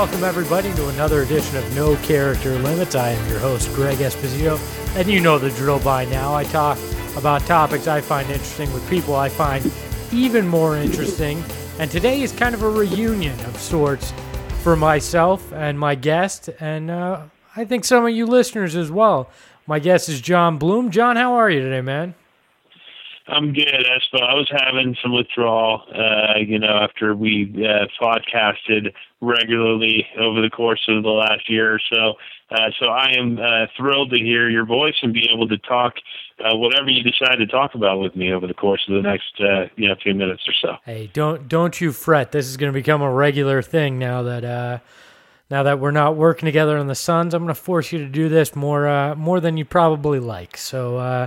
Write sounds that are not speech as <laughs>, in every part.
Welcome everybody to another edition of No Character Limits. I am your host, Greg Esposito, and you know the drill by now. I talk about topics I find interesting with people I find even more interesting. And today is kind of a reunion of sorts for myself and my guest, and uh, I think some of you listeners as well. My guest is Jon Bloom. Jon, how are you today, man? I'm good, Espo. I was having some withdrawal, uh, you know, after we uh, podcasted regularly over the course of the last year or so. Uh, so I am uh, thrilled to hear your voice and be able to talk uh, whatever you decide to talk about with me over the course of the next, uh, you know, few minutes or so. Hey, don't don't you fret. This is going to become a regular thing now that. Uh, now that we're not working together on the Suns, I'm going to force you to do this more uh, more than you probably like. So uh,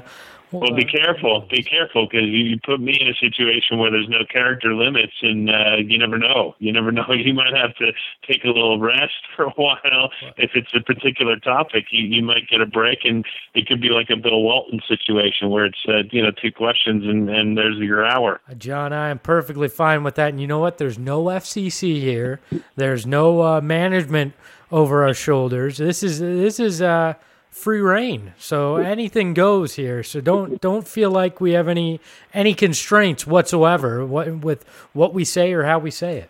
well, be careful. Be careful because you put me in a situation where there's no character limits, and uh, you never know. You never know. <laughs> You might have to take a little rest <laughs> for a while. If it's a particular topic, you, you might get a break, and it could be like a Bill Walton situation where it's uh, you know two questions and and there's your hour. Uh, John, I am perfectly fine with that. And you know what? There's no FCC here. There's no uh, management over our shoulders. This is this is. uh free reign. So anything goes here. So don't don't feel like we have any any constraints whatsoever what, with what we say or how we say it.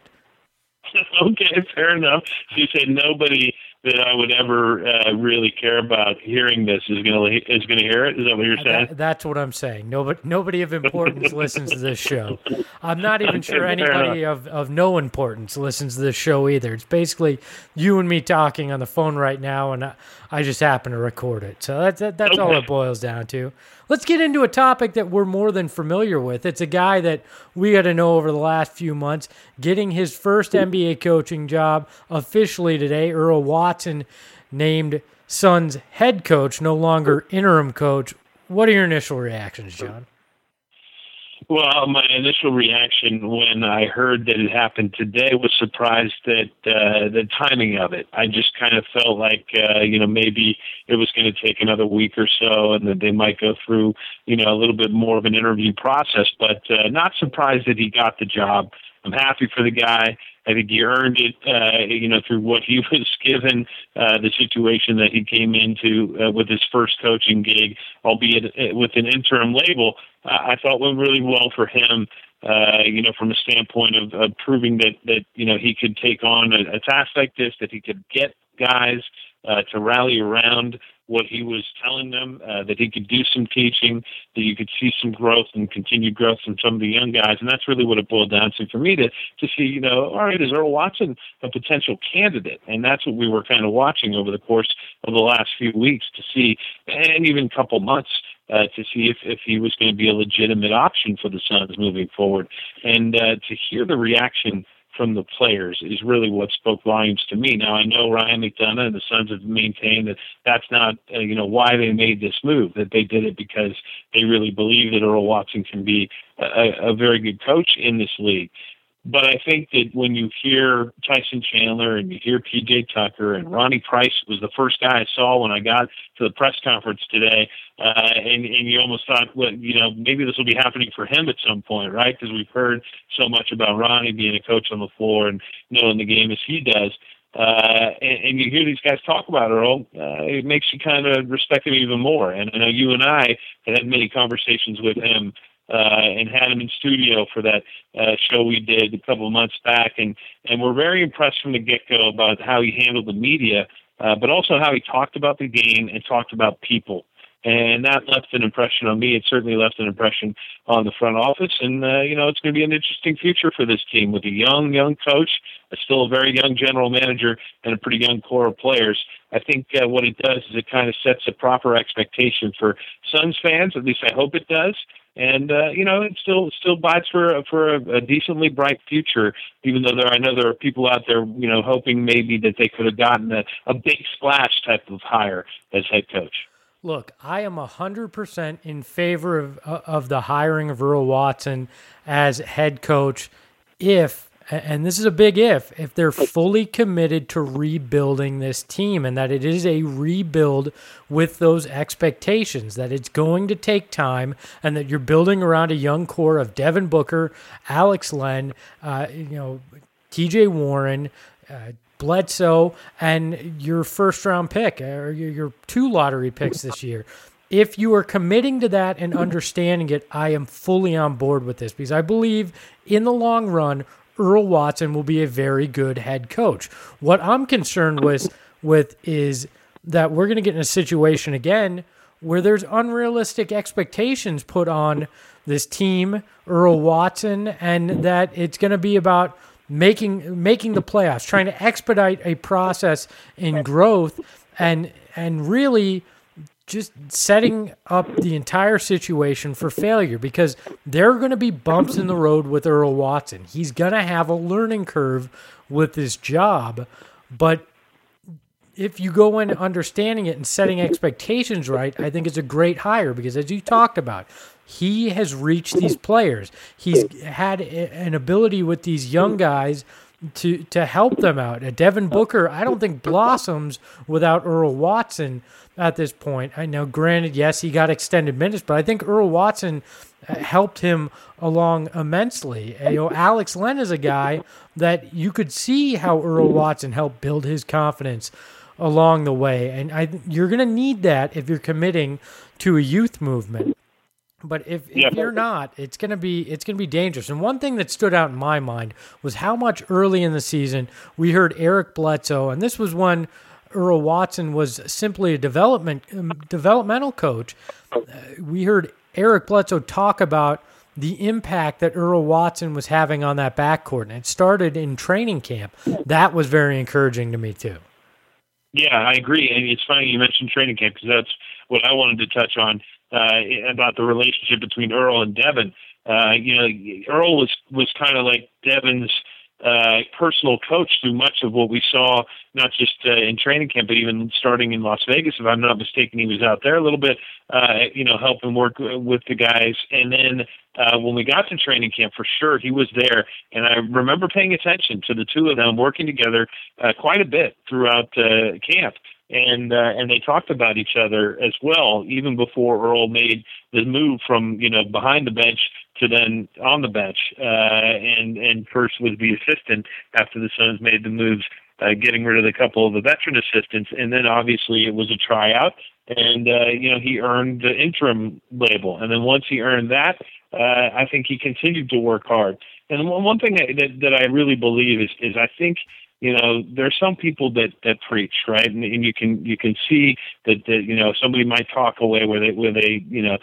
<laughs> okay, fair enough. So you say nobody that I would ever uh, really care about hearing this is going to is going to hear it. Is that what you're saying? That, that's what I'm saying. Nobody nobody of importance <laughs> listens to this show. I'm not even sure anybody of, of no importance listens to this show either. It's basically you and me talking on the phone right now, and I, just happen to record it. So that's that, that's okay. all it boils down to. Let's get into a topic that we're more than familiar with. It's a guy that we got to know over the last few months, getting his first NBA coaching job officially today. Earl Watson named Suns head coach, no longer interim coach. What are your initial reactions, Jon? Well, my initial reaction when I heard that it happened today was surprised at uh, the timing of it. I just kind of felt like, uh, you know, maybe it was going to take another week or so, and that they might go through, you know, a little bit more of an interview process. But uh, not surprised that he got the job. I'm happy for the guy. I think he earned it, uh, you know, through what he <laughs> was given, uh, the situation that he came into uh, with his first coaching gig, albeit uh, with an interim label. I thought went really well for him. Uh, you know, from a standpoint of, of proving that that you know he could take on a, a task like this, that he could get guys uh, to rally around what he was telling them, uh, that he could do some teaching, that you could see some growth and continued growth from some of the young guys. And that's really what it boiled down to for me to, to see, you know, all right, is Earl Watson a potential candidate? And that's what we were kind of watching over the course of the last few weeks to see, and even a couple months. Uh, to see if, if he was going to be a legitimate option for the Suns moving forward. And uh, to hear the reaction from the players is really what spoke volumes to me. Now I know Ryan McDonough and the Suns have maintained that that's not uh, you know why they made this move. That they did it because they really believe that Earl Watson can be a, a very good coach in this league. But I think that when you hear Tyson Chandler and you hear PJ Tucker and Ronnie Price was the first guy I saw when I got to the press conference today, uh, and and you almost thought, well, you know, maybe this will be happening for him at some point, right? Because we've heard so much about Ronnie being a coach on the floor and knowing the game as he does. Uh, and, and you hear these guys talk about Earl, uh, it makes you kind of respect him even more. And I know you and I had had many conversations with him uh, and had him in studio for that uh, show we did a couple of months back, and and we're very impressed from the get go about how he handled the media, uh, but also how he talked about the game and talked about people. And that left an impression on me. It certainly left an impression on the front office. And, uh, you know, it's going to be an interesting future for this team with a young, young coach, a still a very young general manager, and a pretty young core of players. I think uh, what it does is it kind of sets a proper expectation for Suns fans. At least I hope it does and uh, you know it still still bides for for a, a decently bright future. Even though there, I know there are people out there, you know, hoping maybe that they could have gotten a, a big splash type of hire as head coach. Look, I am hundred percent in favor of of the hiring of Earl Watson as head coach if and this is a big if, if they're fully committed to rebuilding this team and that it is a rebuild with those expectations, that it's going to take time and that you're building around a young core of Devin Booker, Alex Len, uh, you know, T.J. Warren. Uh, Bledsoe and your first round pick or your, your two lottery picks this year. If you are committing to that and understanding it, I am fully on board with this because I believe in the long run, Earl Watson will be a very good head coach. What I'm concerned with with is that we're going to get in a situation again where there's unrealistic expectations put on this team, Earl Watson, and that it's going to be about making making the playoffs, trying to expedite a process in growth, and and really just setting up the entire situation for failure because there are going to be bumps in the road with Earl Watson. He's going to have a learning curve with this job, but if you go in understanding it and setting expectations right, I think it's a great hire because as you talked about, he has reached these players. He's had an ability with these young guys to to help them out. Devin Booker, I don't think blossoms without Earl Watson at this point. I know, granted, yes, he got extended minutes, but I think Earl Watson uh, helped him along immensely. You know, Alex Len is a guy that you could see how Earl Watson helped build his confidence along the way, and I, you're going to need that if you're committing to a youth movement. But if, if yeah. you're not, it's gonna be it's gonna be dangerous. And one thing that stood out in my mind was how much early in the season we heard Eric Bledsoe, and this was when Earl Watson was simply a development um, developmental coach. Uh, we heard Eric Bledsoe talk about the impact that Earl Watson was having on that backcourt, and it started in training camp. That was very encouraging to me too. Yeah, I agree, and it's funny you mentioned training camp because that's what I wanted to touch on uh, about the relationship between Earl and Devin. Uh, you know, Earl was was kind of like Devin's uh, personal coach through much of what we saw, not just uh, in training camp, but even starting in Las Vegas. If I'm not mistaken, he was out there a little bit, uh, you know, helping work with the guys. And then uh, when we got to training camp, for sure, he was there. And I remember paying attention to the two of them working together uh, quite a bit throughout uh, camp and uh, and they talked about each other as well, even before Earl made the move from you know behind the bench to then on the bench, uh, and and first was the assistant after the Suns made the moves, uh, getting rid of a couple of the veteran assistants, and then obviously it was a tryout, and uh, you know he earned the interim label, and then once he earned that, uh, I think he continued to work hard. And one, thing that, that that I really believe is is I think you know, there are some people that that preach, right? And, and you can you can see that that you know somebody might talk away where they where they you know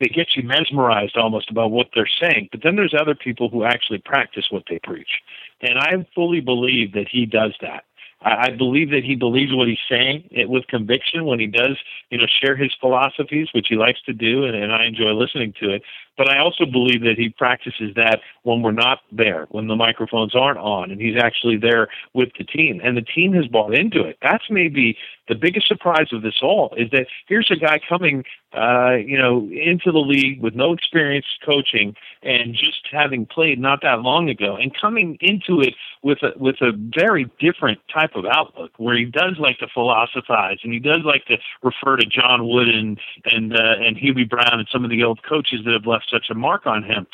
they get you mesmerized almost about what they're saying. But then there's other people who actually practice what they preach, and I fully believe that he does that. I, believe that he believes what he's saying it, with conviction when he does, you know, share his philosophies, which he likes to do, and, and I enjoy listening to it. But I also believe that he practices that when we're not there, when the microphones aren't on, and he's actually there with the team. And the team has bought into it. That's maybe the biggest surprise of this all is that here's a guy coming, uh, you know, into the league with no experience coaching and just having played not that long ago, and coming into it with a with a very different type of outlook, where he does like to philosophize and he does like to refer to John Wooden and uh, and Hubie Brown and some of the old coaches that have left such a mark on him.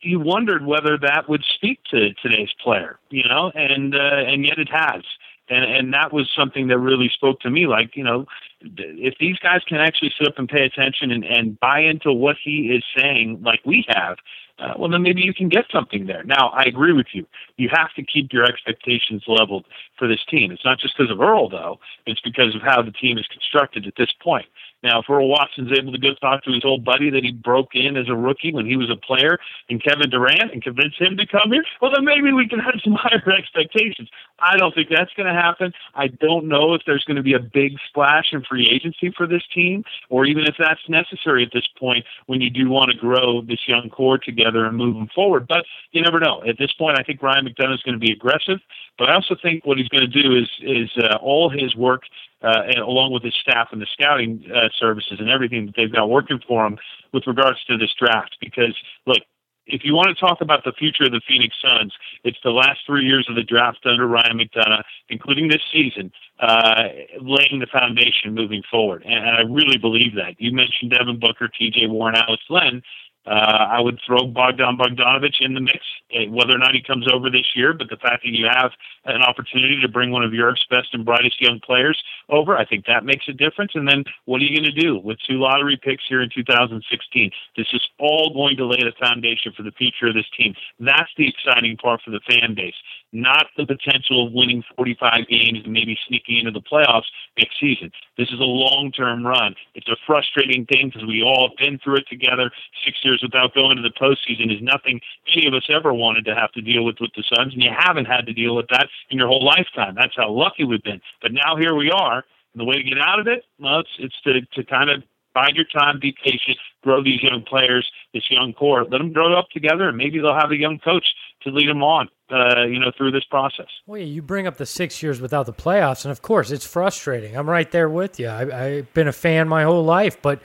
You wondered whether that would speak to today's player, you know, and uh, and yet it has, and and that was something that really spoke to me. Like, you know, if these guys can actually sit up and pay attention and, and buy into what he is saying, like we have, uh, well, then maybe you can get something there. Now, I agree with you. You have to keep your expectations leveled for this team. It's not just because of Earl, though. It's because of how the team is constructed at this point. Now, if Earl Watson's able to go talk to his old buddy that he broke in as a rookie when he was a player and Kevin Durant and convince him to come here, well, then maybe we can have <laughs> some higher expectations. I don't think that's going to happen. I don't know if there's going to be a big splash in free agency for this team or even if that's necessary at this point when you do want to grow this young core together and move them forward. But you never know. At this point, I think Ryan McDonough is going to be aggressive, but I also think what he's going to do is, is uh, all his work uh, and along with his staff and the scouting uh, services and everything that they've got working for him with regards to this draft. Because look, if you want to talk about the future of the Phoenix Suns, it's the last three years of the draft under Ryan McDonough, including this season, uh, laying the foundation moving forward. And I really believe that. You mentioned Devin Booker, T.J. Warren, Alex Len. Uh, I would throw Bogdan Bogdanovic in the mix, eh, whether or not he comes over this year. But the fact that you have an opportunity to bring one of Europe's best and brightest young players over, I think that makes a difference. And then what are you going to do with two lottery picks here in 2016? This is all going to lay the foundation for the future of this team. That's the exciting part for the fan base not the potential of winning 45 games and maybe sneaking into the playoffs next season. This is a long term run. It's a frustrating thing because we all have been through it together. Six years without going to the postseason is nothing any of us ever wanted to have to deal with with the Suns, and you haven't had to deal with that in your whole lifetime. That's how lucky we've been. But now here we are. And the way to get out of it, well, it's, it's to, to kind of bide your time, be patient, grow these young players, this young core, let them grow up together, and maybe they'll have a young coach to lead them on, uh, you know, through this process. Well, yeah, you bring up the six years without the playoffs, and of course, it's frustrating. I'm right there with you. I, I've been a fan my whole life, but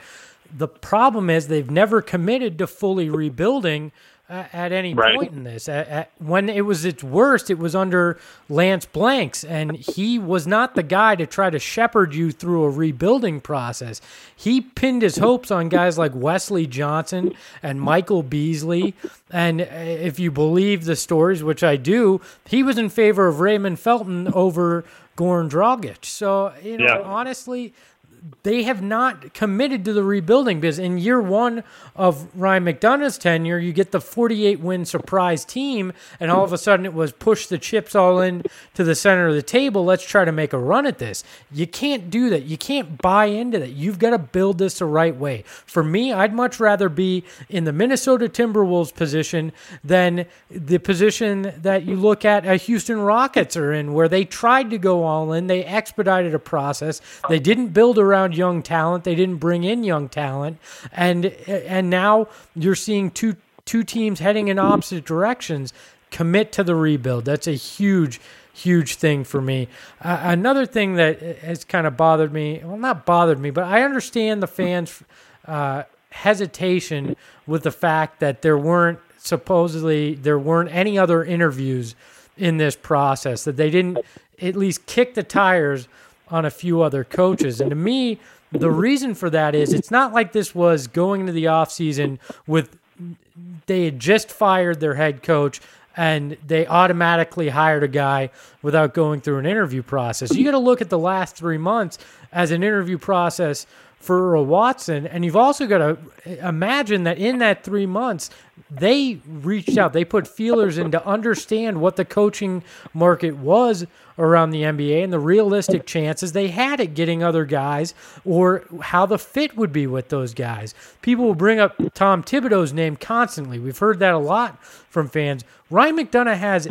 the problem is they've never committed to fully rebuilding at any right. point in this. At, at, when it was its worst, it was under Lance Blanks, and he was not the guy to try to shepherd you through a rebuilding process. He pinned his hopes on guys like Wesley Johnson and Michael Beasley. And uh, if you believe the stories, which I do, he was in favor of Raymond Felton over Goran Dragic. So, you know, yeah. honestly, they have not committed to the rebuilding because in year one of Ryan McDonough's tenure, you get the 48 win surprise team, and all of a sudden it was push the chips all in to the center of the table. Let's try to make a run at this. You can't do that. You can't buy into that. You've got to build this the right way. For me, I'd much rather be in the Minnesota Timberwolves position than the position that you look at a Houston Rockets are in, where they tried to go all in. They expedited a process. They didn't build a around young talent. They didn't bring in young talent, and and now you're seeing two two teams heading in opposite directions commit to the rebuild. That's a huge huge thing for me. Uh, another thing that has kind of bothered me, well, not bothered me, but I understand the fans' uh, hesitation with the fact that there weren't supposedly there weren't any other interviews in this process that they didn't at least kick the tires on a few other coaches. And to me, the reason for that is it's not like this was going into the offseason with they had just fired their head coach and they automatically hired a guy without going through an interview process. You got to look at the last three months as an interview process for Watson, and you've also got to imagine that in that three months, they reached out, they put feelers in to understand what the coaching market was around the NBA and the realistic chances they had at getting other guys or how the fit would be with those guys. People will bring up Tom Thibodeau's name constantly. We've heard that a lot from fans. Ryan McDonough has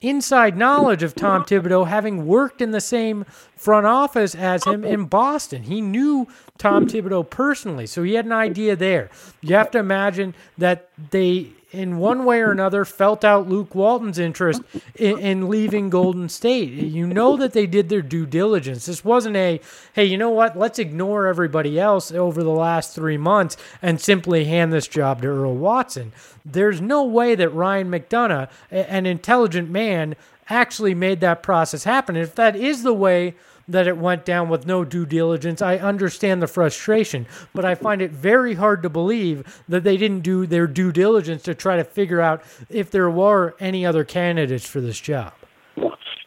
inside knowledge of Tom Thibodeau, having worked in the same front office as him in Boston. He knew Tom Thibodeau personally, so he had an idea there. You have to imagine that they in one way or another felt out Luke Walton's interest in, in, leaving Golden State. You know that they did their due diligence. This wasn't a, hey, you know what? Let's ignore everybody else over the last three months and simply hand this job to Earl Watson. There's no way that Ryan McDonough, an intelligent man, actually made that process happen. If that is the way that it went down with no due diligence. I understand the frustration, but I find it very hard to believe that they didn't do their due diligence to try to figure out if there were any other candidates for this job.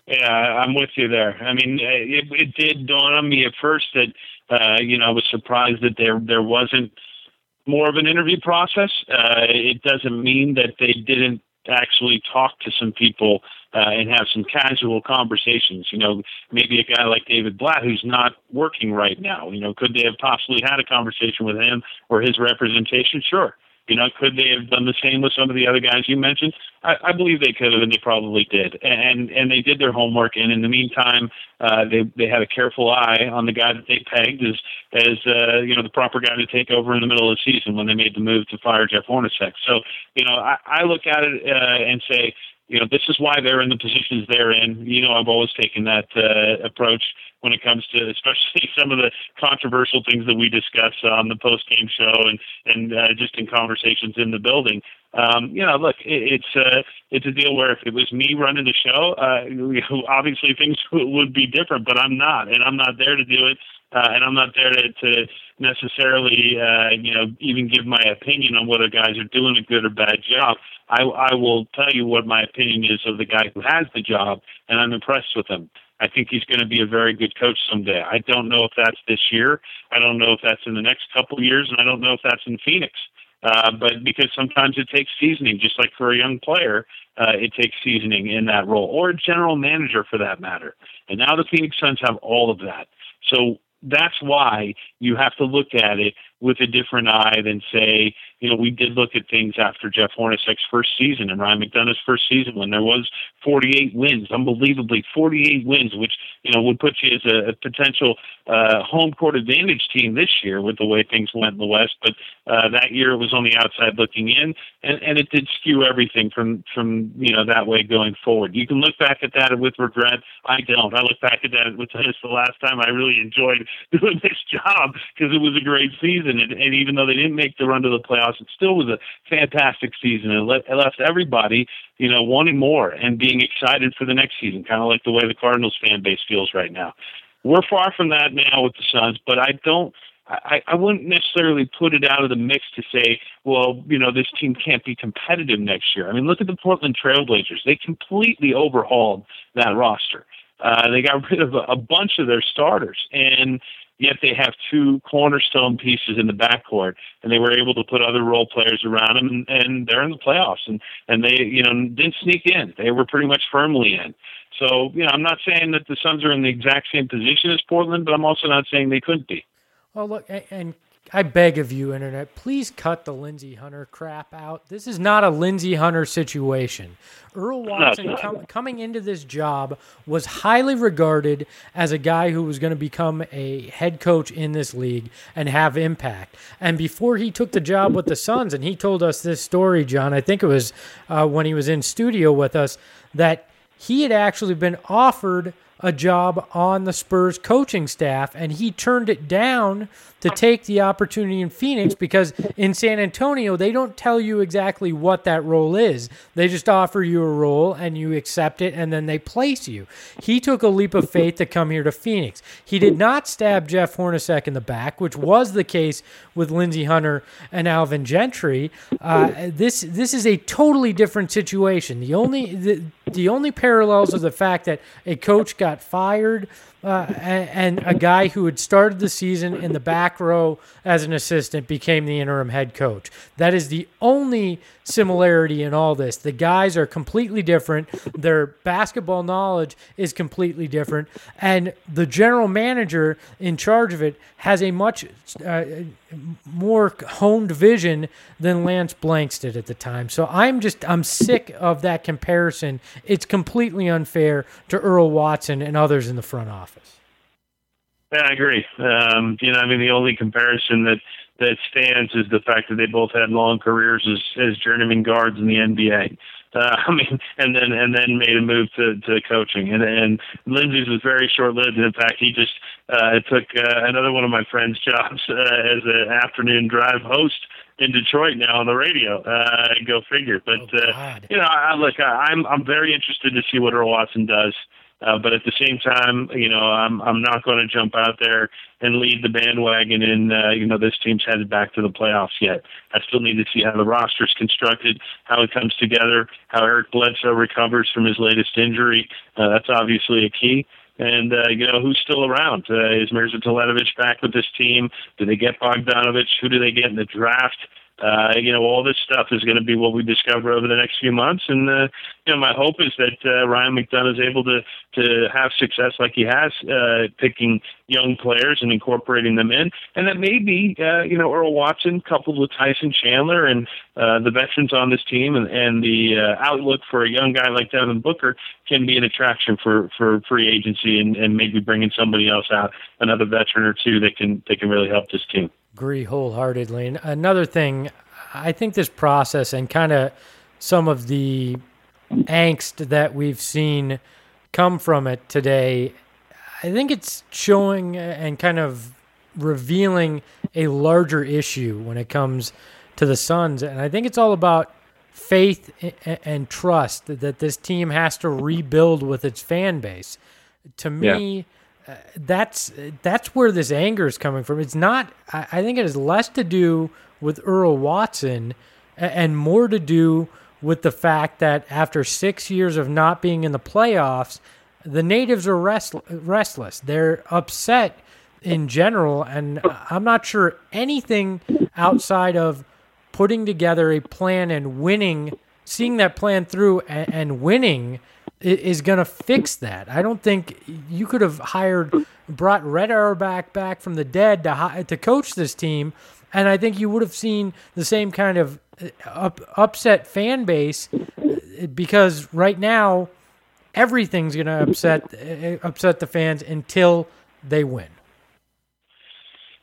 Yeah, I'm with you there. I mean, it, it did dawn on me at first that uh, you know I was surprised that there there wasn't more of an interview process. Uh, it doesn't mean that they didn't actually talk to some people uh, and have some casual conversations. You know, maybe a guy like David Blatt who's not working right now. You know, could they have possibly had a conversation with him or his representation? Sure. You know, could they have done the same with some of the other guys you mentioned? I, I believe they could have, and they probably did. And and they did their homework. And in the meantime, uh, they they had a careful eye on the guy that they pegged as as uh, you know the proper guy to take over in the middle of the season when they made the move to fire Jeff Hornacek. So you know, I, I look at it uh, and say, you know, this is why they're in the positions they're in. You know, I've always taken that uh, approach when it comes to especially <laughs> some of the controversial things that we discuss on the post game show and and uh, just in conversations in the building. Um, you know, look, it, it's uh, it's a deal where if it was me running the show, uh, <laughs> obviously things <laughs> would be different, but I'm not, and I'm not there to do it. Uh, and I'm not there to, to necessarily, uh, you know, even give my opinion on whether guys are doing a good or bad job. I, I will tell you what my opinion is of the guy who has the job, and I'm impressed with him. I think he's going to be a very good coach someday. I don't know if that's this year. I don't know if that's in the next couple of years, and I don't know if that's in Phoenix. Uh, but because sometimes it takes seasoning, just like for a young player, uh, it takes seasoning in that role, or a general manager for that matter. And now the Phoenix Suns have all of that. So that's why you have to look at it with a different eye than say, you know, we did look at things after Jeff Hornacek's first season and Ryan McDonough's first season when there was 48 wins, unbelievably 48 wins, which you know would put you as a, a potential uh, home court advantage team this year with the way things went in the West. But uh, that year was on the outside looking in, and, and it did skew everything from from you know that way going forward. You can look back at that with regret. I don't. I look back at that with <laughs> the last time I really enjoyed <laughs> doing this job because it was a great season season, and, and even though they didn't make the run to the playoffs, it still was a fantastic season. And it left everybody, you know, wanting more and being excited for the next season, kind of like the way the Cardinals fan base feels right now. We're far from that now with the Suns, but I don't. I, I wouldn't necessarily put it out of the mix to say, well, you know, this team can't be competitive next year. I mean, look at the Portland Trailblazers. They completely overhauled that roster. Uh, they got rid of a, a bunch of their starters, and yet they have two cornerstone pieces in the backcourt, and they were able to put other role players around them, and, and they're in the playoffs, and and they you know didn't sneak in; they were pretty much firmly in. So you know, I'm not saying that the Suns are in the exact same position as Portland, but I'm also not saying they couldn't be. Well, look, and I beg of you, Internet, please cut the Lindsey Hunter crap out. This is not a Lindsey Hunter situation. Earl Watson com- coming into this job was highly regarded as a guy who was going to become a head coach in this league and have impact. And before he took the job with the Suns, and he told us this story, Jon, I think it was uh, when he was in studio with us, that he had actually been offered a job on the Spurs coaching staff, and he turned it down to take the opportunity in Phoenix because in San Antonio, they don't tell you exactly what that role is. They just offer you a role and you accept it and then they place you. He took a leap of faith to come here to Phoenix. He did not stab Jeff Hornacek in the back, which was the case with Lindsey Hunter and Alvin Gentry. Uh, this this is a totally different situation. The only the, the only parallels are the fact that a coach got fired uh, and, and, a guy who had started the season in the back row as an assistant became the interim head coach. That is the only similarity in all this. The guys are completely different. Their basketball knowledge is completely different, and the general manager in charge of it has a much uh, more honed vision than Lance Blanks did at the time. So I'm just I'm sick of that comparison. It's completely unfair to Earl Watson and others in the front office. Yeah, I agree. Um, you know, I mean, the only comparison that that stands is the fact that they both had long careers as as journeyman guards in the NBA. Uh, <laughs> I mean, and then and then made a move to to coaching. And and Lindsey's was very short lived. In fact, he just uh, took uh, another one of my friend's <laughs> jobs uh, as an afternoon drive host in Detroit now on the radio. Uh, go figure. But oh, uh, you know, I, look, I, I'm I'm very interested to see what Earl Watson does. Uh, but at the same time, you know, I'm I'm not going to jump out there and lead the bandwagon. And uh, you know, this team's headed back to the playoffs yet. I still need to see how the roster's constructed, how it comes together, how Eric Bledsoe recovers from his latest injury. Uh, that's obviously a key. And uh, you know who's still around? Uh, is Mirza Teletovic back with this team? Do they get Bogdanovich? Who do they get in the draft? Uh, you know, all this stuff is going to be what we discover over the next few months. And uh, you know, my hope is that uh, Ryan McDonough is able to to have success like he has, uh, picking young players and incorporating them in, and that maybe uh, you know Earl Watson coupled with Tyson Chandler and uh, the veterans on this team and, and the uh, outlook for a young guy like Devin Booker can be an attraction for for free agency and, and maybe bringing somebody else out, another veteran or two that can that can really help this team agree wholeheartedly. And another thing, I think this process and kind of some of the angst that we've seen come from it today, I think it's showing and kind of revealing a larger issue when it comes to the Suns. And I think it's all about faith and trust that this team has to rebuild with its fan base. To me, yeah that's that's where this anger is coming from. It's not. I, I think it has less to do with Earl Watson and more to do with the fact that after six years of not being in the playoffs, the natives are rest, restless. They're upset in general, and I'm not sure anything outside of putting together a plan and winning, seeing that plan through and, and winning is going to fix that. I don't think you could have hired, brought Red Auerbach back from the dead to to coach this team, and I think you would have seen the same kind of uh, up, upset fan base because right now everything's going to upset uh, upset the fans until they win.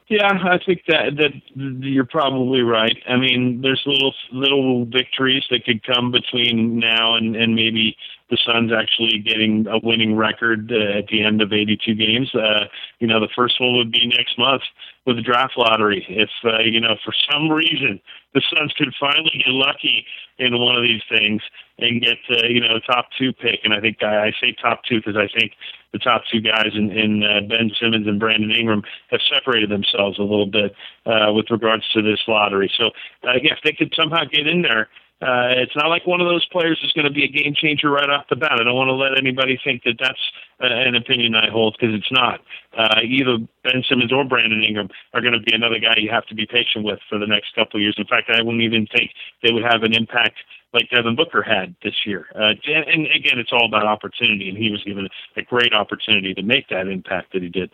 Yeah, I think that that you're probably right. I mean, there's little little victories that could come between now and and maybe the Suns actually getting a winning record uh, at the end of 82 games. Uh, you know, the first one would be next month with the draft lottery. If uh, you know, for some reason, the Suns could finally get lucky in one of these things and get uh, you know top two pick. And I think I, I say top two because I think the top two guys in, in uh, Ben Simmons and Brandon Ingram have separated themselves a little bit uh, with regards to this lottery. So uh, yeah, if they could somehow get in there uh, it's not like one of those players is going to be a game changer right off the bat. I don't want to let anybody think that that's uh, an opinion I hold because it's not. Uh, either Ben Simmons or Brandon Ingram are going to be another guy you have to be patient with for the next couple of years. In fact, I wouldn't even think they would have an impact like Devin Booker had this year. Uh, and, and again, it's all about opportunity, and he was given a great opportunity to make that impact that he did.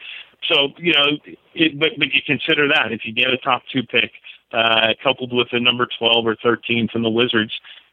So, you know, it, but, but you consider that if you get a top two pick uh, coupled with a number 12 or 13 from the Wizards,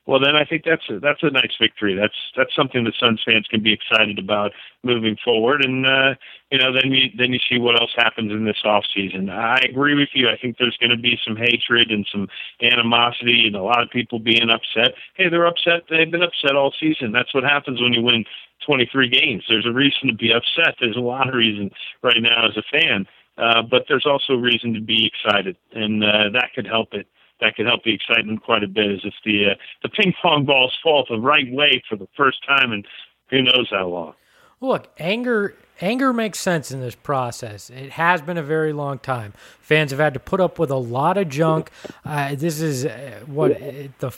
well, then I think that's a, that's a nice victory. That's that's something the Suns fans can be excited about moving forward. And uh, you know, then you then you see what else happens in this off season. I agree with you. I think there's going to be some hatred and some animosity, and a lot of people being upset. Hey, they're upset. They've been upset all season. That's what happens when you win 23 games. There's a reason to be upset. There's a lot of reason right now as a fan. Uh, but there's also reason to be excited, and uh, that could help it. That could help the excitement quite a bit, as if the uh, the ping pong balls fall the right way for the first time, and who knows how long. Look, anger anger makes sense in this process. It has been a very long time. Fans have had to put up with a lot of junk. Uh, this is uh, what the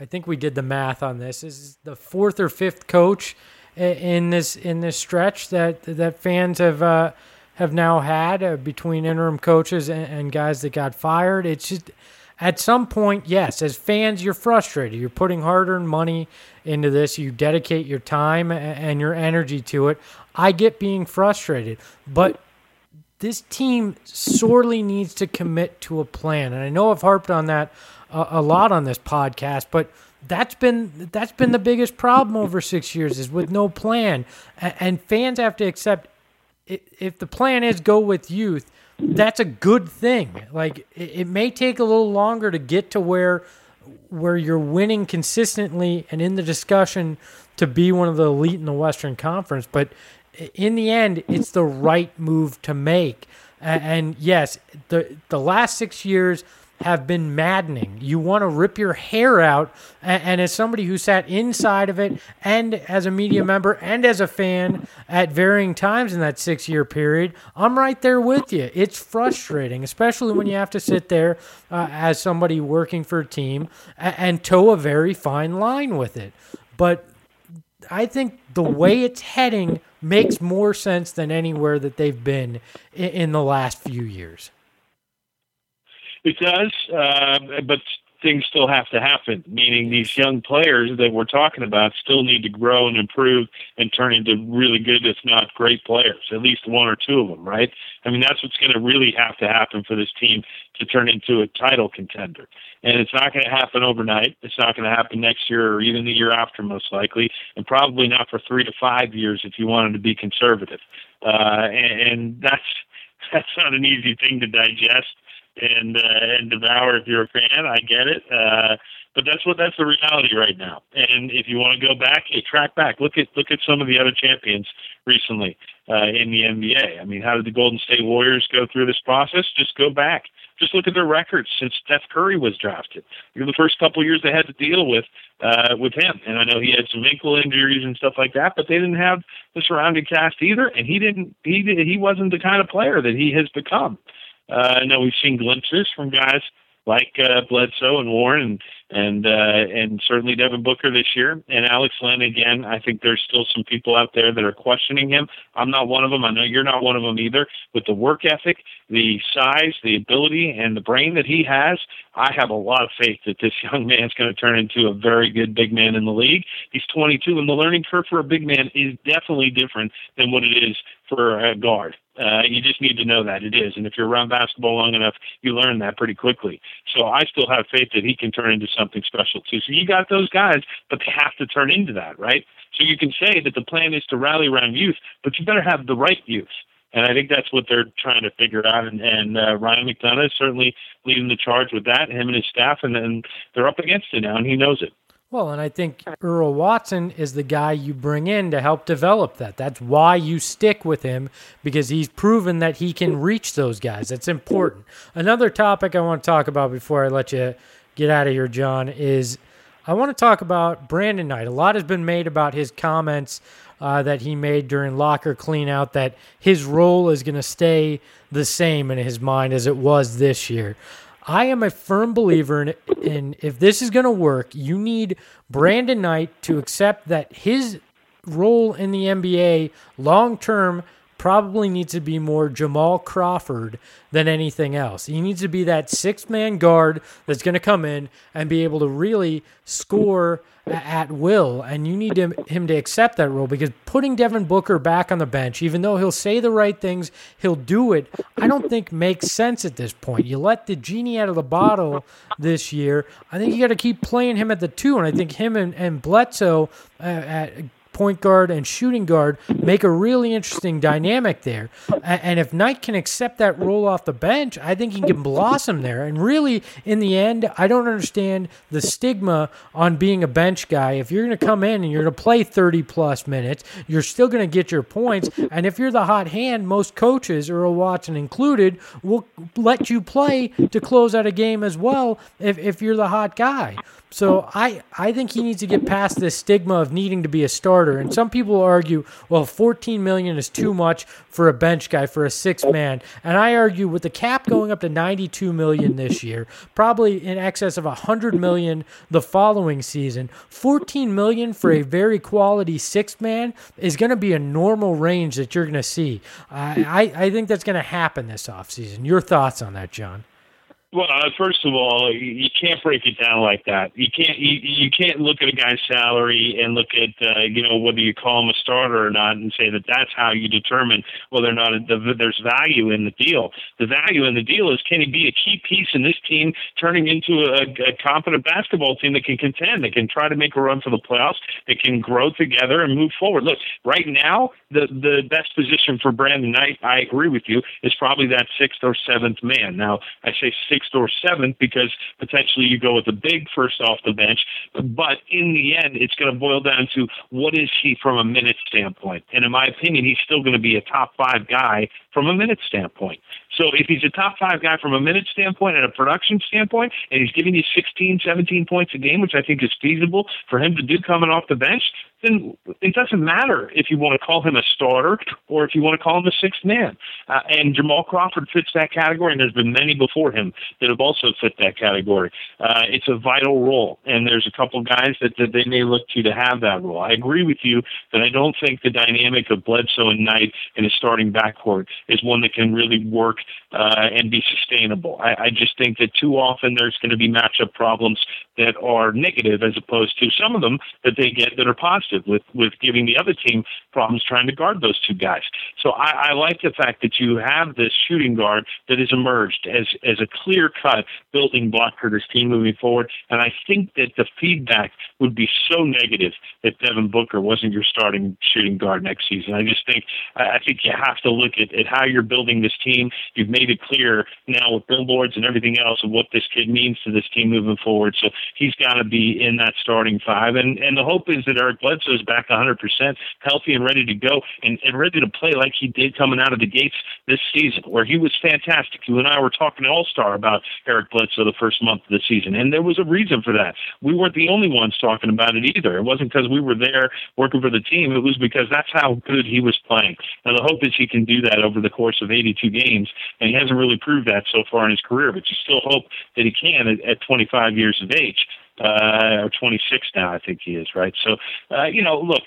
I think we did the math on this. this is the fourth or fifth coach in this in this stretch that that fans have uh, have now had uh, between interim coaches and, and guys that got fired. It's just at some point, yes, as fans, you're frustrated. You're putting hard earned money into this. You dedicate your time and your energy to it. I get being frustrated, but this team sorely needs to commit to a plan. And I know I've harped on that a, a lot on this podcast, but that's been that's been the biggest problem over six years is with no plan, and fans have to accept if the plan is go with youth, that's a good thing. Like it, may take a little longer to get to where where you're winning consistently and in the discussion to be one of the elite in the Western Conference, but in the end, it's the right move to make. And yes, the the last six years have been maddening. You want to rip your hair out. And, as somebody who sat inside of it, and as a media member, and as a fan at varying times in that six year period, I'm right there with you. It's frustrating, especially when you have to sit there uh, as somebody working for a team and, and toe a very fine line with it. But I think the way it's heading makes more sense than anywhere that they've been in, in the last few years. It does, uh, but things still have to happen. Meaning, these young players that we're talking about still need to grow and improve and turn into really good, if not great players. At least one or two of them, right? I mean, that's what's going to really have to happen for this team to turn into a title contender. And it's not going to happen overnight. It's not going to happen next year or even the year after, most likely, and probably not for three to five years if you wanted to be conservative. Uh, and, and that's <laughs> that's not an easy thing to digest and uh, and devour if you're a fan. I get it, uh, but that's what that's the reality right now. And if you want to go back, hey, track back. Look at look at some of the other champions recently uh, in the NBA. I mean, how did the Golden State Warriors go through this process? Just go back. Just look at their records since Steph Curry was drafted. Look the first couple of years they had to deal with uh, with him. And I know he had some ankle injuries and stuff like that, but they didn't have the surrounding cast either. And he didn't. He he wasn't the kind of player that he has become. Uh, I know we've seen glimpses from guys like uh, Bledsoe and Warren and and uh, and certainly Devin Booker this year and Alex Len again. I think there's still some people out there that are questioning him. I'm not one of them. I know you're not one of them either. With the work ethic, the size, the ability, and the brain that he has, I have a lot of faith that this <laughs> young man's going to turn into a very good big man in the league. He's 22, and the learning curve for a big man is definitely different than what it is for a guard. Uh, you just need to know that it is. And if you're around basketball long enough, you learn that pretty quickly. So I still have faith that he can turn into something special too. So you got those guys, but they have to turn into that, right? So you can say that the plan is to rally around youth, but you better have the right youth. And I think that's what they're trying to figure out. And, and uh, Ryan McDonough is certainly leading the charge with that, him and his staff, and then they're up against it now, and he knows it. Well, and I think Earl Watson is the guy you bring in to help develop that. That's why you stick with him because he's proven that he can reach those guys. That's important. Another topic I want to talk about before I let you get out of here, Jon, is I want to talk about Brandon Knight. A lot has been made about his comments uh, that he made during locker cleanout that his role is going to stay the same in his mind as it was this year. I am a firm believer in, in if this is going to work, you need Brandon Knight to accept that his role in the NBA long term probably needs to be more Jamal Crawford than anything else. He needs to be that six man guard that's going to come in and be able to really score at will, and you need him, him to accept that role because putting Devin Booker back on the bench, even though he'll say the right things, he'll do it. I don't think makes sense at this point. You let the genie out of the bottle this year. I think you got to keep playing him at the two, and I think him and, and Bledsoe uh, at point guard and shooting guard make a really interesting dynamic there. And if Knight can accept that role off the bench, I think he can blossom there. And really, in the end, I don't understand the stigma on being a bench guy. If you're going to come in and you're going to play 30 plus minutes, you're still going to get your points. And if you're the hot hand, most coaches, Earl Watson included, will let you play to close out a game as well if, if you're the hot guy. So I, I think he needs to get past this stigma of needing to be a starter. And some people argue, well, 14 million is too much for a bench guy for a six man. And I argue with the cap going up to 92 million this year, probably in excess of 100 million the following season, 14 million for a very quality six man is going to be a normal range that you're going to see. I, I, I think that's going to happen this offseason. Your thoughts on that, Jon? Well, uh, first of all, you can't break it down like that. You can't you, you can't look at a guy's salary and look at uh, you know whether you call him a starter or not and say that that's how you determine whether or not the, there's value in the deal. The value in the deal is can he be a key piece in this team turning into a, a competent basketball team that can contend, that can try to make a run for the playoffs, that can grow together and move forward. Look, right now the the best position for Brandon Knight, I agree with you, is probably that sixth or seventh man. Now I say sixth sixth or seventh because potentially you go with the big first off the bench. But in the end, it's going to boil down to what is he from a minute standpoint. And in my opinion, he's still going to be a top five guy from a minute standpoint. So if he's a top five guy from a minute standpoint and a production standpoint, and he's giving you 16, 17 points a game, which I think is feasible for him to do coming off the bench, then it doesn't matter if you want to call him a starter or if you want to call him a sixth man. Uh, and Jamal Crawford fits that category, and there's been many before him that have also fit that category. Uh, it's a vital role, and there's a couple guys that, that they may look to to have that role. I agree with you that I don't think the dynamic of Bledsoe and Knight in a starting backcourt is one that can really work uh, and be sustainable. I, I just think that too often there's going to be matchup problems that are negative as opposed to some of them that they get that are positive with, with giving the other team problems trying to guard those two guys. So I, I like the fact that you have this shooting guard that has emerged as, as a clear cut building block for this team moving forward. And I think that the feedback would be so negative that Devin Booker wasn't your starting shooting guard next season. I just think I think you have to look at, at how you're building this team. You've made it clear now with billboards and everything else of what this kid means to this team moving forward. So he's got to be in that starting five. And and the hope is that Eric Bledsoe is back 100%, healthy and ready to go, and, and ready to play like he did coming out of the gates this season, where he was fantastic. You and I were talking All Star about Eric Bledsoe the first month of the season, and there was a reason for that. We weren't the only ones talking about it either. It wasn't because we were there working for the team. It was because that's how good he was playing. Now the hope is he can do that over the course of 82 games, and he hasn't really proved that so far in his career. But you still hope that he can at, at 25 years of age, uh, or 26 now, I think he is, right? So, uh, you know, look.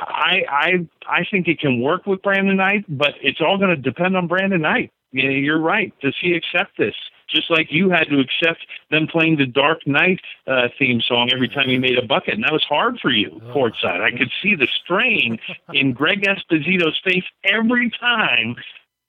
I I I think it can work with Brandon Knight, but it's all going to depend on Brandon Knight. Know, you're right. Does he accept this? Just like you had to accept them playing the Dark Knight uh, theme song every time you made a bucket, and that was hard for you oh. courtside. I could see the strain in Greg Esposito's face every time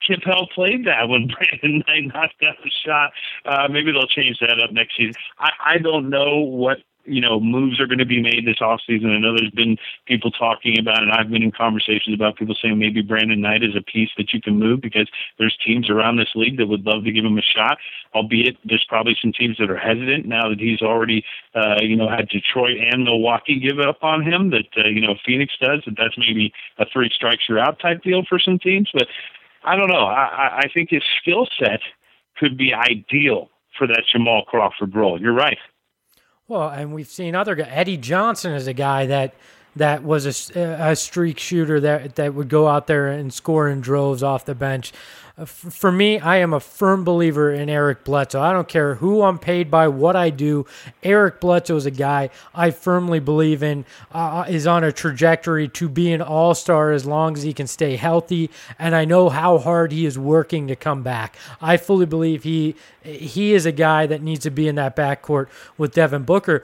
Capel played that when <laughs> Brandon Knight knocked out the shot. Uh, maybe they'll change that up next season. I, I don't know what you know moves are going to be made this off season. I know there's been people talking about it. I've been in conversations about people saying maybe Brandon Knight is a piece that you can move because there's teams around this league that would love to give him a shot. Albeit there's probably some teams that are hesitant now that he's already uh, you know had Detroit and Milwaukee give up on him. That uh, you know Phoenix does. That that's maybe a three strikes you're out type deal for some teams. But I don't know. I, I think his skill set could be ideal for that Jamal Crawford role. You're right. Well, and we've seen other guys. Eddie Johnson is a guy that that was a, a streak shooter that that would go out there and score in droves off the bench. Uh, for me, I am a firm believer in Eric Bledsoe. I don't care who I'm paid by, what I do. Eric Bledsoe is a guy I firmly believe in, uh, is on a trajectory to be an all star as long as he can stay healthy. And I know how hard he is working to come back. I fully believe he he is a guy that needs to be in that backcourt with Devin Booker.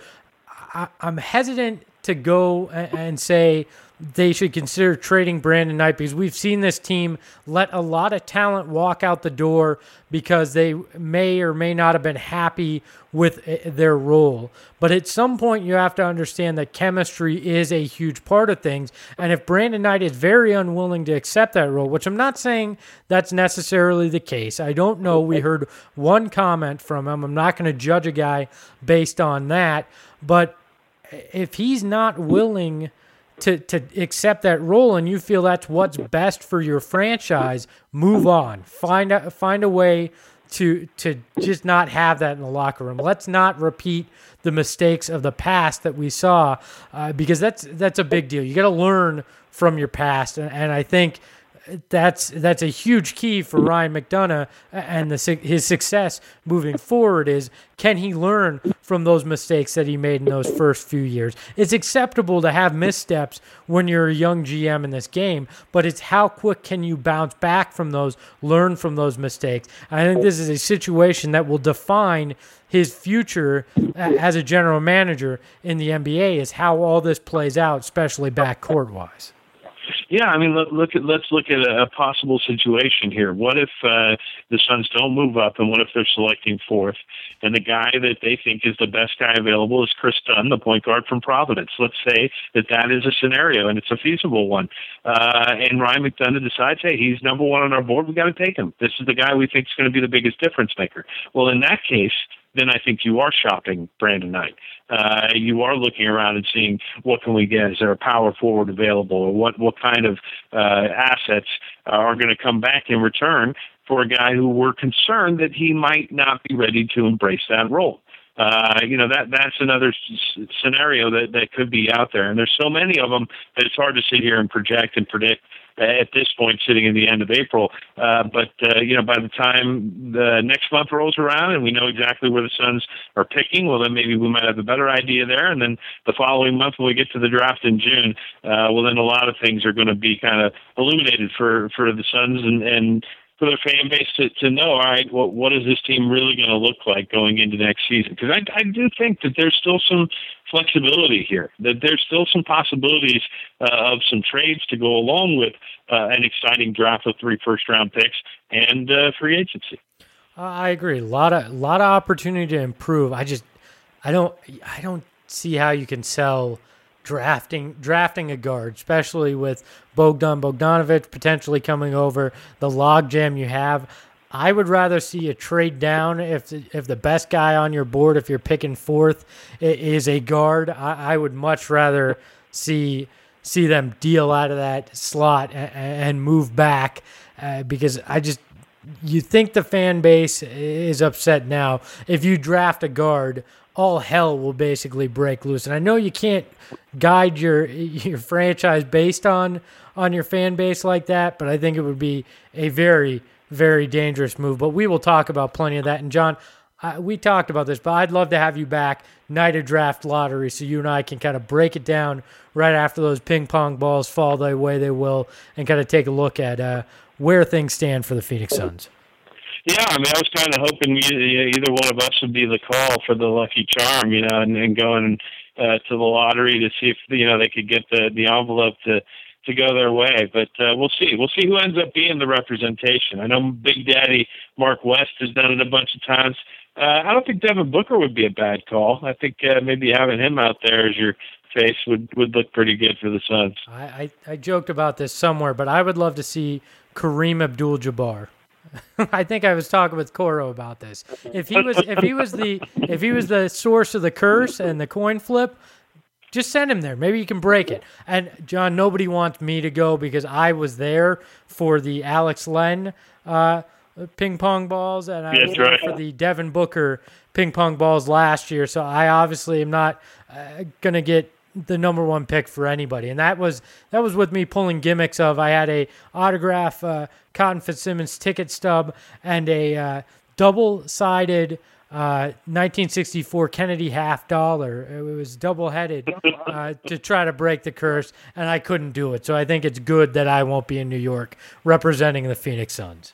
I, I'm hesitant to go and say they should consider trading Brandon Knight because we've seen this team let a lot of talent walk out the door because they may or may not have been happy with eh, their role. But at some point, you have to understand that chemistry is a huge part of things. And if Brandon Knight is very unwilling to accept that role, which I'm not saying that's necessarily the case, I don't know. We heard one comment from him. I'm not going to judge a guy based on that. But if he's not willing, to to accept that role and you feel that's what's best for your franchise, move on. Find a find a way to to just not have that in the locker room. Let's not repeat the mistakes of the past that we saw uh, because that's that's a big deal. You got to learn from your past, and, and I think that's that's a huge key for Ryan McDonough and the, his success moving forward is can he learn from those mistakes that he made in those first few years? It's acceptable to have missteps when you're a young GM in this game, but it's how quick can you bounce back from those, learn from those mistakes. I think this is a situation that will define his future as a general manager in the NBA is how all this plays out, especially back court wise. Yeah, I mean, look, at let's look at a, a possible situation here. What if uh, the Suns don't move up, and what if they're selecting fourth, and the guy that they think is the best guy available is Kris Dunn, the point guard from Providence? Let's say that that is a scenario, and it's a feasible one. Uh, and Ryan McDonough decides, hey, he's number one on our board. We got to take him. This is the guy we think is going to be the biggest difference maker. Well, in that case then I think you are shopping Brandon Knight. Uh, you are looking around and seeing what can we get? Is there a power forward available, or what what kind of uh, assets are going to come back in return for a guy who we're concerned that he might not be ready to embrace that role? Uh, you know that that's another s- scenario that that could be out there, and there's so many of them that it's hard to sit here and project and predict at this point, sitting in the end of April. Uh, but uh, you know, by the time the next month rolls around and we know exactly where the Suns are picking, well, then maybe we might have a better idea there. And then the following month, when we get to the draft in June, uh, well, then a lot of things are going to be kind of illuminated for for the Suns and and for their fan base to, to know, all right, what what is this team really going to look like going into next season? Because I, I do think that there's still some flexibility here, that there's still some possibilities uh, of some trades to go along with uh, an exciting draft of three first round picks and uh, free agency. I agree. A lot of lot of opportunity to improve. I just I don't I don't see how you can sell drafting drafting a guard, especially with Bogdan Bogdanovic potentially coming over, the logjam you have. I would rather see a trade down if if the best guy on your board, if you're picking fourth, is a guard. I, I would much rather see see them deal out of that slot and, and move back uh, because I just you think the fan base is upset now. If you draft a guard, all hell will basically break loose. And I know you can't guide your your franchise based on on your fan base like that, but I think it would be a very very dangerous move. But we will talk about plenty of that. And Jon, uh, we talked about this, but I'd love to have you back night of draft lottery so you and I can kind of break it down right after those ping pong balls fall the way they will and kind of take a look at uh, where things stand for the Phoenix Suns. Yeah, I mean, I was kind of hoping either one of us would be the call for the lucky charm, you know, and, and going uh, to the lottery to see if you know they could get the the envelope to to go their way. But uh, we'll see. We'll see who ends up being the representation. I know Big Daddy Mark West has done it a bunch of times. Uh, I don't think Devin Booker would be a bad call. I think uh, maybe having him out there as your face would would look pretty good for the Suns. I, I, I joked about this somewhere, but I would love to see Kareem Abdul-Jabbar. <laughs> I think I was talking with Coro about this. If he was if he was the if he was the source of the curse and the coin flip, just send him there. Maybe you can break it. And Jon, nobody wants me to go because I was there for the Alex Len uh, ping pong balls, and I was right. for the Devin Booker ping pong balls last year. So I obviously am not uh, gonna get the number one pick for anybody, and that was that was with me pulling gimmicks of I had a autograph uh, Cotton Fitzsimmons ticket stub and a uh, double sided. Uh, 1964 Kennedy half dollar. It was double headed uh, to try to break the curse, and I couldn't do it. So I think it's good that I won't be in New York representing the Phoenix Suns.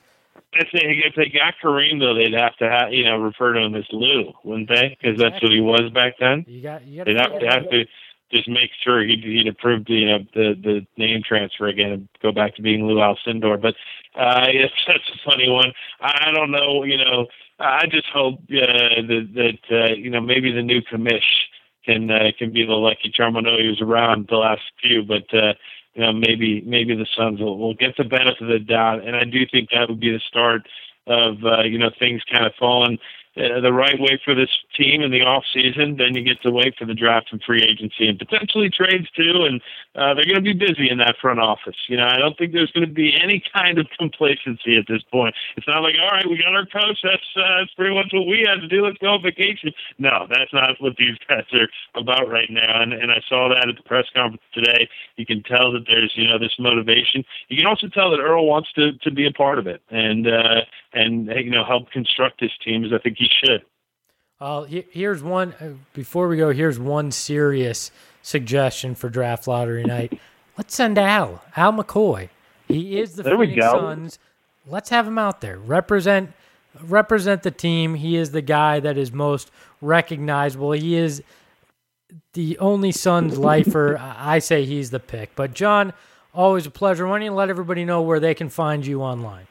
If they, if they got Kareem though, they'd have to have, you know refer to him as Lew, wouldn't they? Because that's what he was back then. You got you got. To have to just make sure he'd, he'd approve the, you know, the the name transfer again and go back to being Lew Alcindor. But uh, <laughs> it's that's a funny one. I don't know. You know, I just hope uh, that that uh, you know maybe the new commish can uh, can be the lucky charm. I know he was around the last few, but uh, you know maybe maybe the Suns will, will get the benefit of the doubt, and I do think that would be the start of uh, you know things kind of falling uh, the right way for this team in the off season, then you get to wait for the draft and free agency and potentially trades too. And uh, they're going to be busy in that front office. You know, I don't think there's going to be any kind of <laughs> complacency at this point. It's not like, all right, we got our coach. That's uh, that's pretty much what we had to do. Let's go on vacation. No, that's not what these <laughs> guys are about right now. And and I saw that at the press conference today. You can tell that there's you know this motivation. You can also tell that Earl wants to to be a part of it and uh, and you know help construct this team. As I think he should. Uh, here's one uh, before we go. Here's one serious suggestion for draft lottery night. <laughs> Let's send Al Al McCoy. He is the there Phoenix Suns. Let's have him out there represent represent the team. He is the guy that is most recognizable. He is the only Suns lifer. <laughs> I say he's the pick. But Jon, always a pleasure. Why don't you let everybody know where they can find you online?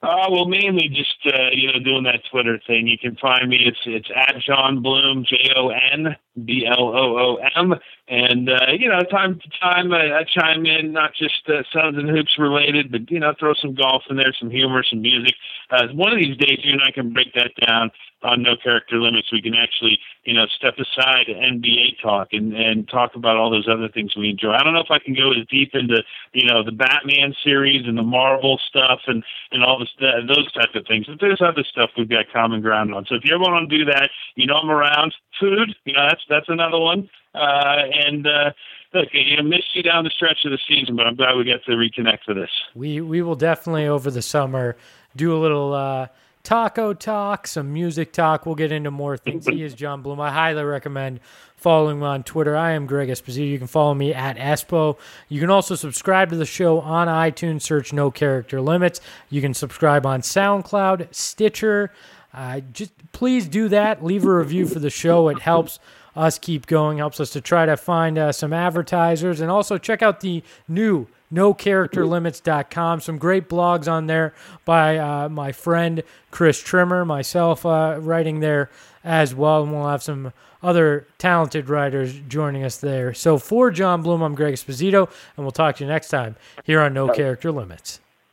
Uh, well, mainly just uh, you know doing that Twitter thing. You can find me. It's it's at Jon Bloom, J O N B L O O M, and uh, you know time to time I, I chime in, not just uh, Suns and hoops related, but you know throw some golf in there, some humor, some music. Uh, one of these days, you and I can break that down on No Character Limits. We can actually you know, step aside NBA talk and and talk about all those other things we enjoy. I don't know if I can go as deep into you know the Batman series and the Marvel stuff and and all this those type of things. But there's other stuff we've got common ground on. So if you ever want to do that, you know I'm around. Food, you know that's that's another one. Uh, and uh, look, you know, missed you down the stretch of the season, but I'm glad we got to reconnect for this. We we will definitely over the summer do a little. Uh, taco talk, some music talk. We'll get into more things. He is Jon Bloom. I highly recommend following him on Twitter. I am Greg Esposito. You can follow me at Espo. You can also subscribe to the show on iTunes. Search No Character Limits. You can subscribe on SoundCloud, Stitcher. Uh, just please do that. Leave a review for the show. It helps us keep going. Helps us to try to find uh, some advertisers, and also check out the new nocharacterlimits.com. Some great blogs on there by uh, my friend Chris Trimmer, myself uh, writing there as well. And we'll have some other talented writers joining us there. So for Jon Bloom, I'm Greg Esposito, and we'll talk to you next time here on No Character Limits.